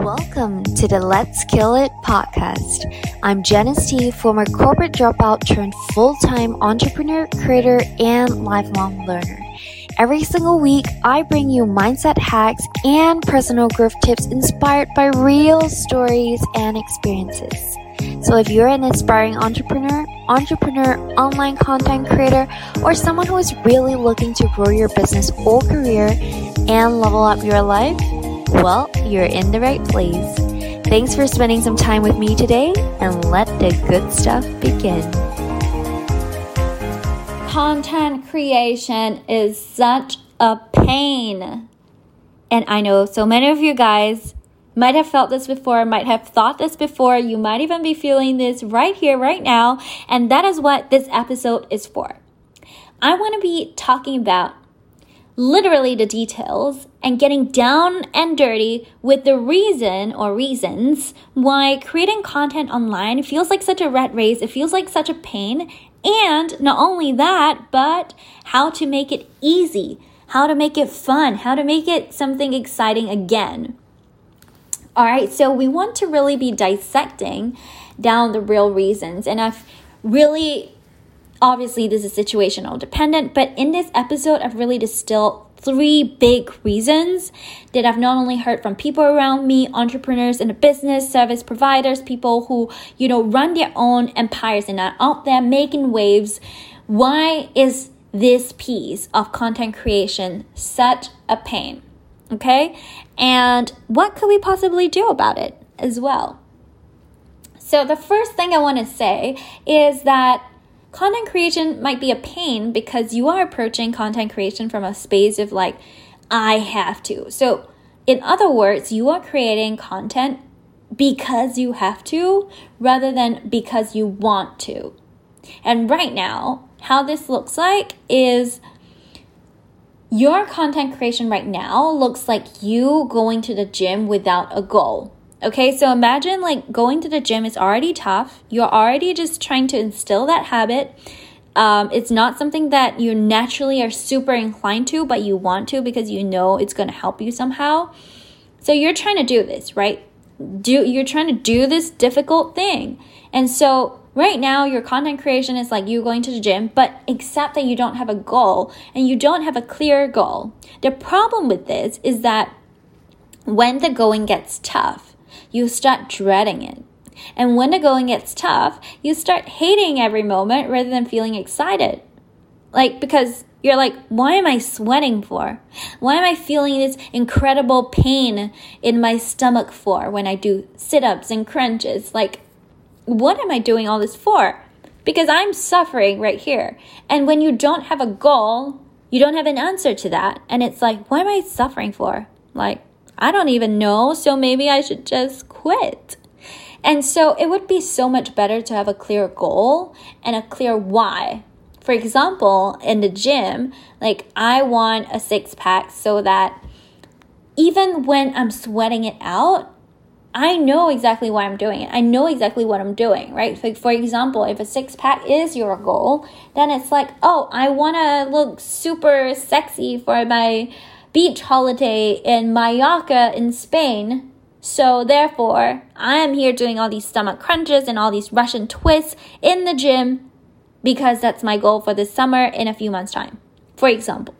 Welcome to the Let's Kill It podcast. I'm Janice Tee, former corporate dropout turned full time entrepreneur, creator, and lifelong learner. Every single week, I bring you mindset hacks and personal growth tips inspired by real stories and experiences. So if you're an aspiring entrepreneur, entrepreneur, online content creator, or someone who is really looking to grow your business or career and level up your life, well, you're in the right place. Thanks for spending some time with me today, and let the good stuff begin. Content creation is such a pain. And I know so many of you guys might have felt this before, might have thought this before. You might even be feeling this right here, right now. And that is what this episode is for. I want to be talking about literally the details and getting down and dirty with the reason or reasons why creating content online feels like such a rat race. It feels like such a pain. And not only that, but how to make it easy, how to make it fun, how to make it something exciting again. All right, so we want to really be dissecting down the real reasons. And I've really, obviously, this is situational dependent, but in this episode, I've really distilled three big reasons that I've not only heard from people around me, entrepreneurs in the business, service providers, people who, you know, run their own empires and are out there making waves. Why is this piece of content creation such a pain? Okay. And what could we possibly do about it as well? So, the first thing I want to say is that content creation might be a pain because you are approaching content creation from a space of like, I have to. So, in other words, you are creating content because you have to rather than because you want to. And right now, how this looks like is your content creation right now looks like you going to the gym without a goal. Okay, so imagine like going to the gym is already tough. You're already just trying to instill that habit. Um, it's not something that you naturally are super inclined to, but you want to because you know it's going to help you somehow. So you're trying to do this, right? Do you're trying to do this difficult thing. And so Right now, your content creation is like you going to the gym, but except that you don't have a goal and you don't have a clear goal. The problem with this is that when the going gets tough, you start dreading it. And when the going gets tough, you start hating every moment rather than feeling excited. Like, because you're like, why am I sweating for? Why am I feeling this incredible pain in my stomach for when I do sit ups and crunches? Like, what am I doing all this for? Because I'm suffering right here. And when you don't have a goal, you don't have an answer to that. And it's like, what am I suffering for? Like, I don't even know. So maybe I should just quit. And so it would be so much better to have a clear goal and a clear why. For example, in the gym, like I want a six pack so that even when I'm sweating it out, I know exactly why I'm doing it. I know exactly what I'm doing, right? Like for example, if a six pack is your goal, then it's like, oh, I want to look super sexy for my beach holiday in Mallorca in Spain. So therefore, I am here doing all these stomach crunches and all these Russian twists in the gym because that's my goal for this summer in a few months time. For example.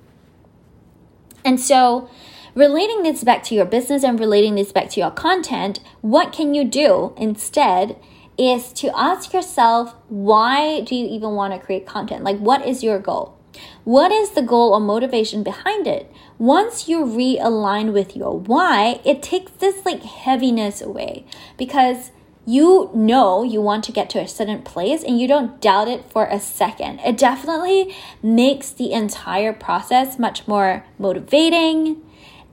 And so Relating this back to your business and relating this back to your content, what can you do instead is to ask yourself, why do you even want to create content? Like, what is your goal? What is the goal or motivation behind it? Once you realign with your why, it takes this like heaviness away because you know you want to get to a certain place and you don't doubt it for a second. It definitely makes the entire process much more motivating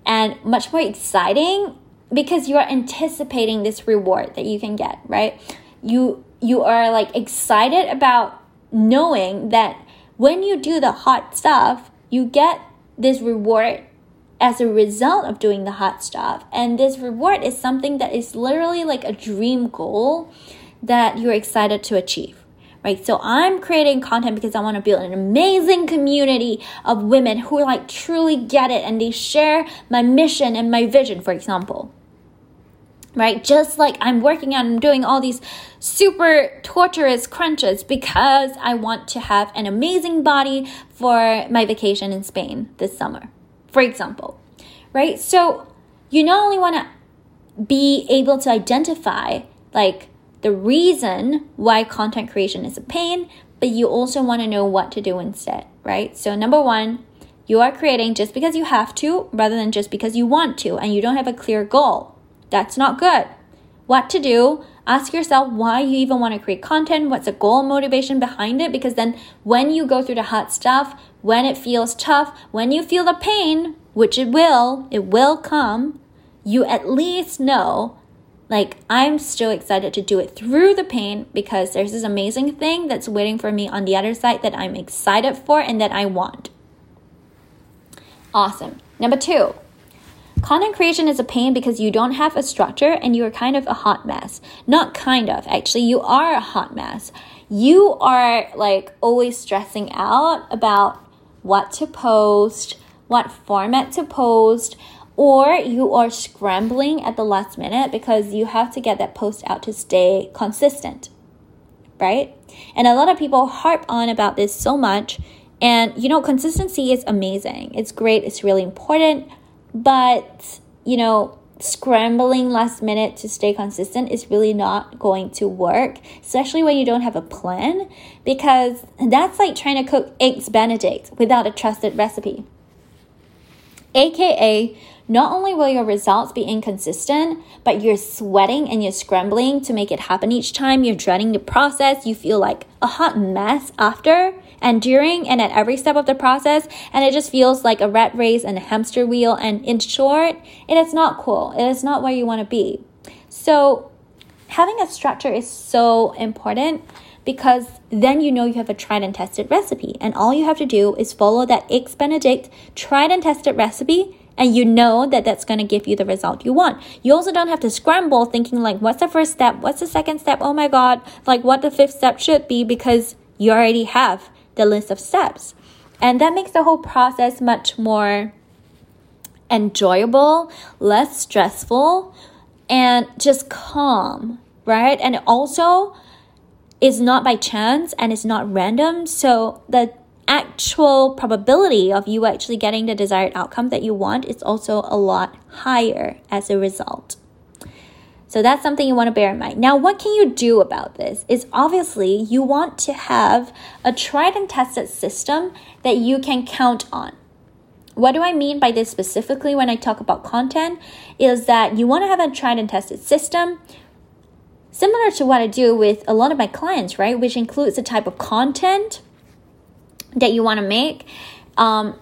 and much more exciting because you are anticipating this reward that you can get, right? You you are like excited about knowing that when you do the hot stuff, you get this reward as a result of doing the hot stuff. And this reward is something that is literally like a dream goal that you're excited to achieve right? So I'm creating content because I want to build an amazing community of women who like truly get it and they share my mission and my vision, for example. Right? Just like I'm working on I'm doing all these super torturous crunches because I want to have an amazing body for my vacation in Spain this summer, for example, right? So you not only want to be able to identify like the reason why content creation is a pain, but you also want to know what to do instead, right? So, number one, you are creating just because you have to rather than just because you want to, and you don't have a clear goal. That's not good. What to do? Ask yourself why you even want to create content. What's the goal motivation behind it? Because then when you go through the hard stuff, when it feels tough, when you feel the pain, which it will, it will come, you at least know like I'm still excited to do it through the pain because there's this amazing thing that's waiting for me on the other side that I'm excited for and that I want. Awesome. Number two, Content creation is a pain because you don't have a structure and you're kind of a hot mess. Not kind of, actually, you are a hot mess. You are like always stressing out about what to post, what format to post, or you are scrambling at the last minute because you have to get that post out to stay consistent, right? And a lot of people harp on about this so much. And you know, consistency is amazing. It's great. It's really important. But, you know, scrambling last minute to stay consistent is really not going to work, especially when you don't have a plan, because that's like trying to cook eggs Benedict without a trusted recipe. AKA, not only will your results be inconsistent, but you're sweating and you're scrambling to make it happen each time. You're dreading the process. You feel like a hot mess after and during and at every step of the process. And it just feels like a rat race and a hamster wheel. And in short, it is not cool. It is not where you want to be. So having a structure is so important because then you know you have a tried and tested recipe. And all you have to do is follow that Eggs Benedict tried and tested recipe and you know that that's going to give you the result you want. You also don't have to scramble thinking like what's the first step? What's the second step? Oh my god, like what the fifth step should be because you already have the list of steps. And that makes the whole process much more enjoyable, less stressful, and just calm, right? And also it's not by chance and it's not random. So the actual probability of you actually getting the desired outcome that you want is also a lot higher as a result. So that's something you want to bear in mind. Now, what can you do about this? Is obviously you want to have a tried and tested system that you can count on. What do I mean by this specifically when I talk about content? Is that you want to have a tried and tested system similar to what I do with a lot of my clients, right? Which includes the type of content that you want to make. Um,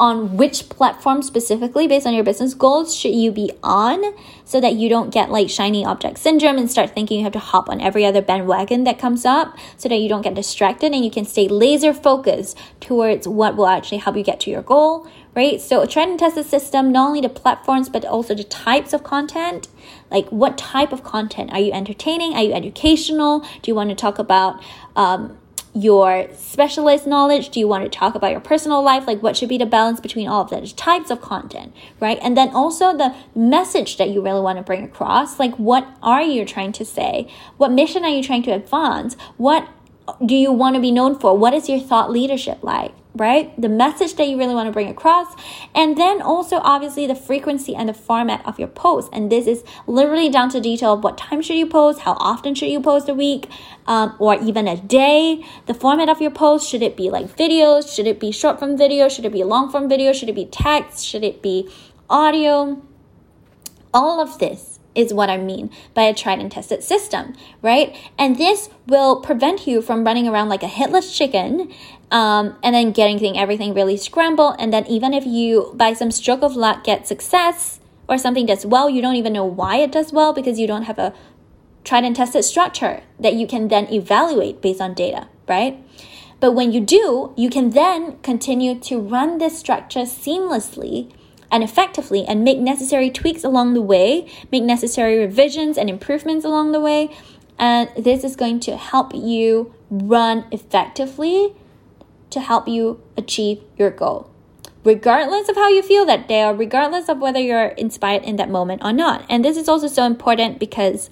on which platform specifically based on your business goals should you be on so that you don't get like shiny object syndrome and start thinking you have to hop on every other bandwagon that comes up so that you don't get distracted and you can stay laser focused towards what will actually help you get to your goal right? So try and test the system not only the platforms but also the types of content. Like what type of content? Are you entertaining? Are you educational? Do you want to talk about um, your specialized knowledge? Do you want to talk about your personal life? Like, what should be the balance between all of those types of content, right? And then also the message that you really want to bring across. Like, what are you trying to say? What mission are you trying to advance? What do you want to be known for? What is your thought leadership like? Right? The message that you really want to bring across. And then also, obviously, the frequency and the format of your post. And this is literally down to detail of what time should you post, how often should you post a week, um, or even a day. The format of your post should it be like videos? Should it be short form video? Should it be long form video? Should it be text? Should it be audio? All of this is what I mean by a tried and tested system, right? And this will prevent you from running around like a headless chicken um, and then getting everything really scrambled. And then, even if you, by some stroke of luck, get success or something does well, you don't even know why it does well because you don't have a tried and tested structure that you can then evaluate based on data, right? But when you do, you can then continue to run this structure seamlessly and effectively and make necessary tweaks along the way, make necessary revisions and improvements along the way. And this is going to help you run effectively to help you achieve your goal. regardless of how you feel that day or regardless of whether you're inspired in that moment or not. And this is also so important because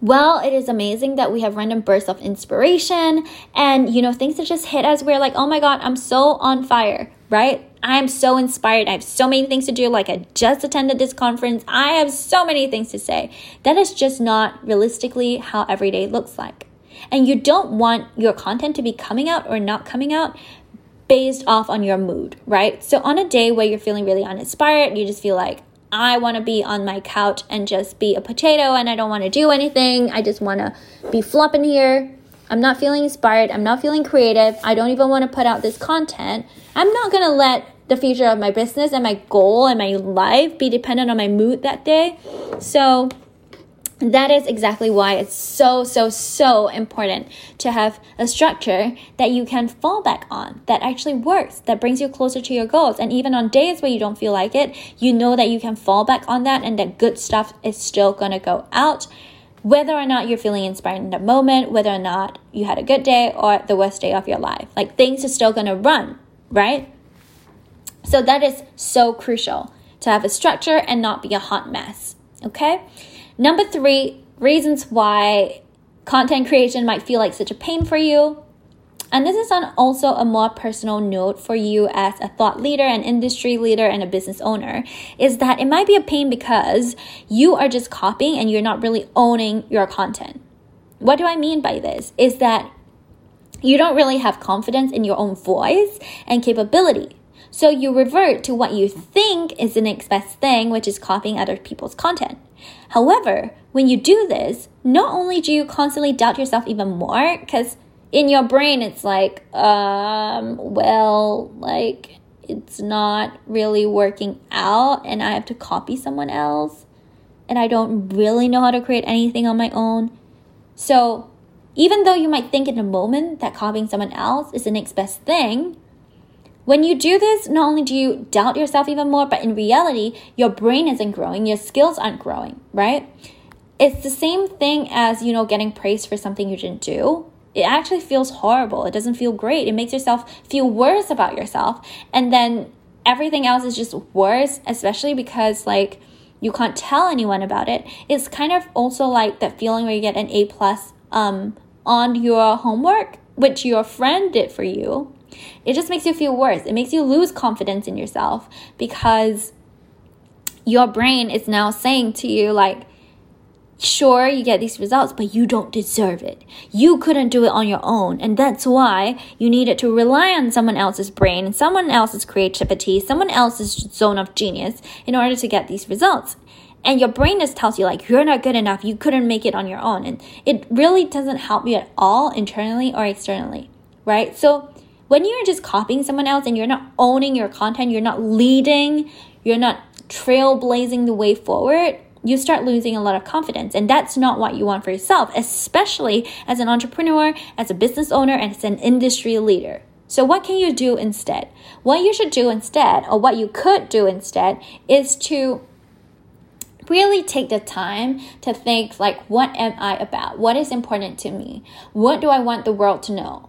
well, it is amazing that we have random bursts of inspiration and, you know, things that just hit us. We're like, oh my God, I'm so on fire, right? I'm so inspired. I have so many things to do. Like, I just attended this conference. I have so many things to say. That is just not realistically how every day looks like. And you don't want your content to be coming out or not coming out based off on your mood, right? So, on a day where you're feeling really uninspired, you just feel like, I want to be on my couch and just be a potato and I don't want to do anything. I just want to be flopping here. I'm not feeling inspired. I'm not feeling creative. I don't even want to put out this content. I'm not going to let the future of my business and my goal and my life be dependent on my mood that day. So, that is exactly why it's so, so, so important to have a structure that you can fall back on that actually works, that brings you closer to your goals. And even on days where you don't feel like it, you know that you can fall back on that and that good stuff is still to go out. Whether or not you're feeling inspired in the moment, whether or not you had a good day or the worst day of your life, like things are still to run, right? So that is so crucial to have a structure and not be a hot mess. Okay. Number three, reasons why content creation might feel like such a pain for you. And this is on also a more personal note for you as a thought leader, an industry leader, and a business owner, is that it might be a pain because you are just copying and you're not really owning your content. What do I mean by this? Is that you don't really have confidence in your own voice and capability. So you revert to what you think is the next best thing, which is copying other people's content. However, when you do this, not only do you constantly doubt yourself even more, because in your brain it's like, um, well, like it's not really working out and I have to copy someone else and I don't really know how to create anything on my own. So, even though you might think in a moment that copying someone else is the next best thing, when you do this, not only do you doubt yourself even more, but in reality, your brain isn't growing, your skills aren't growing, right? It's the same thing as, you know, getting praised for something you didn't do. It actually feels horrible. It doesn't feel great. It makes yourself feel worse about yourself. And then everything else is just worse, especially because, like, you can't tell anyone about it. It's kind of also like that feeling where you get an A plus um, on your homework, which your friend did for you it just makes you feel worse. It makes you lose confidence in yourself because your brain is now saying to you, like, sure, you get these results, but you don't deserve it. You couldn't do it on your own. And that's why you needed to rely on someone else's brain, someone else's creativity, someone else's zone of genius in order to get these results. And your brain just tells you, like, you're not good enough. You couldn't make it on your own. And it really doesn't help you at all internally or externally, right? So, when you're just copying someone else and you're not owning your content, you're not leading, you're not trailblazing the way forward, you start losing a lot of confidence. And that's not what you want for yourself, especially as an entrepreneur, as a business owner, and as an industry leader. So, what can you do instead? What you should do instead, or what you could do instead, is to really take the time to think like what am i about what is important to me what do i want the world to know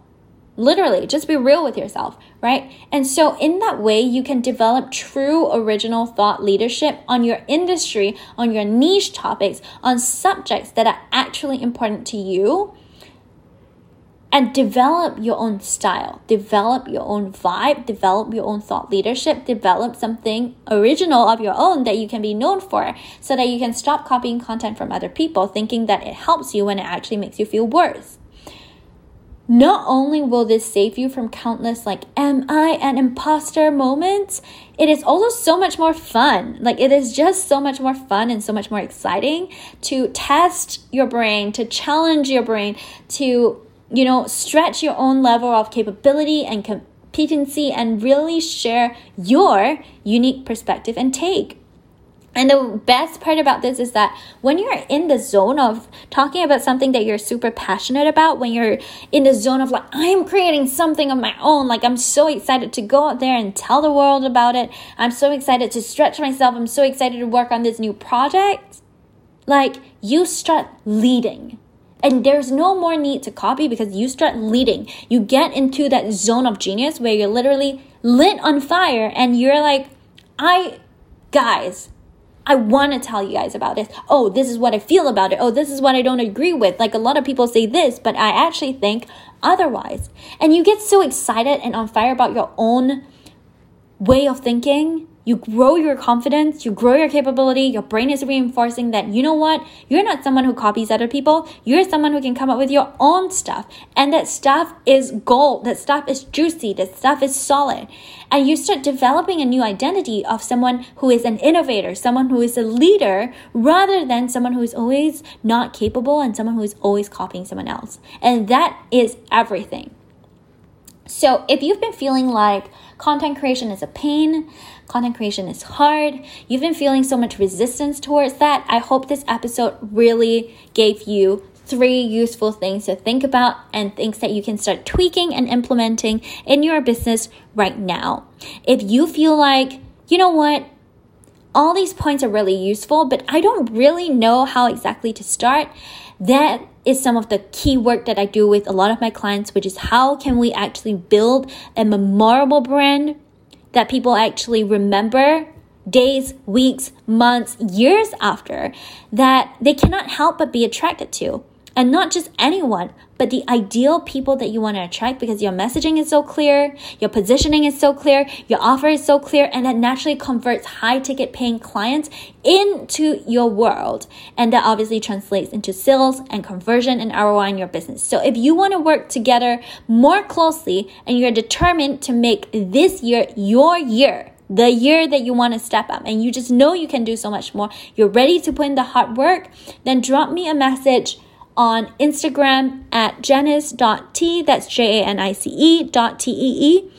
Literally, just be real with yourself, right? And so, in that way, you can develop true original thought leadership on your industry, on your niche topics, on subjects that are actually important to you, and develop your own style, develop your own vibe, develop your own thought leadership, develop something original of your own that you can be known for so that you can stop copying content from other people, thinking that it helps you when it actually makes you feel worse. Not only will this save you from countless, like, am I an imposter moments, it is also so much more fun. Like, it is just so much more fun and so much more exciting to test your brain, to challenge your brain, to, you know, stretch your own level of capability and competency and really share your unique perspective and take. And the best part about this is that when you're in the zone of talking about something that you're super passionate about, when you're in the zone of like, I'm creating something of my own, like I'm so excited to go out there and tell the world about it. I'm so excited to stretch myself. I'm so excited to work on this new project. Like you start leading. And there's no more need to copy because you start leading. You get into that zone of genius where you're literally lit on fire and you're like, I, guys, I want to tell you guys about this. Oh, this is what I feel about it. Oh, this is what I don't agree with. Like a lot of people say this, but I actually think otherwise. And you get so excited and on fire about your own way of thinking you grow your confidence, you grow your capability, your brain is reinforcing that, you know what, you're not someone who copies other people, you're someone who can come up with your own stuff. And that stuff is gold, that stuff is juicy, that stuff is solid. And you start developing a new identity of someone who is an innovator, someone who is a leader, rather than someone who is always not capable and someone who is always copying someone else. And that is everything. So if you've been feeling like content creation is a pain, content creation is hard, you've been feeling so much resistance towards that, I hope this episode really gave you three useful things to think about and things that you can start tweaking and implementing in your business right now. If you feel like, you know what, all these points are really useful, but I don't really know how exactly to start, that is some of the key work that I do with a lot of my clients, which is how can we actually build a memorable brand that people actually remember days, weeks, months, years after that they cannot help but be attracted to. And not just anyone, but the ideal people that you want to attract because your messaging is so clear, your positioning is so clear, your offer is so clear, and that naturally converts high ticket paying clients into your world. And that obviously translates into sales and conversion and ROI in your business. So if you want to work together more closely and you're determined to make this year your year, the year that you want to step up and you just know you can do so much more, you're ready to put in the hard work, then drop me a message on Instagram at janice.tee, that's J A N I C E dot T E E.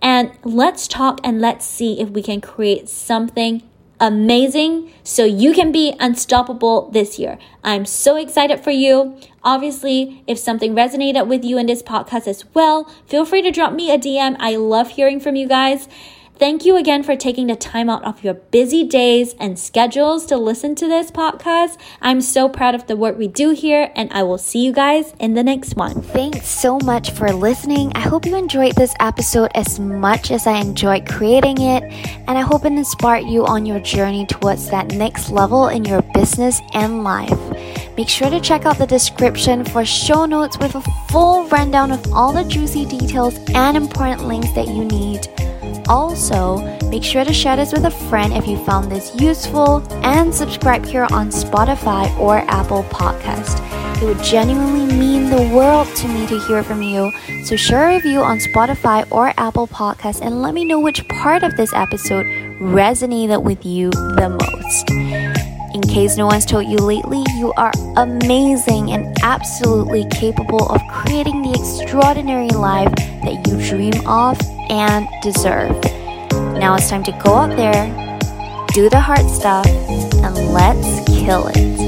And let's talk and let's see if we can create something amazing so you can be unstoppable this year. I'm so excited for you. Obviously, if something resonated with you in this podcast as well, feel free to drop me a DM. I love hearing from you guys. Thank you again for taking the time out of your busy days and schedules to listen to this podcast. I'm so proud of the work we do here, and I will see you guys in the next one. Thanks so much for listening. I hope you enjoyed this episode as much as I enjoyed creating it, and I hope it inspired you on your journey towards that next level in your business and life. Make sure to check out the description for show notes with a full rundown of all the juicy details and important links that you need. Also, make sure to share this with a friend if you found this useful and subscribe here on Spotify or Apple Podcast. It would genuinely mean the world to me to hear from you. So share a review on Spotify or Apple Podcast and let me know which part of this episode resonated with you the most. In case no one's told you lately, you are amazing and absolutely capable of creating the extraordinary life that you dream of and deserve. Now it's time to go out there, do the hard stuff, and let's kill it.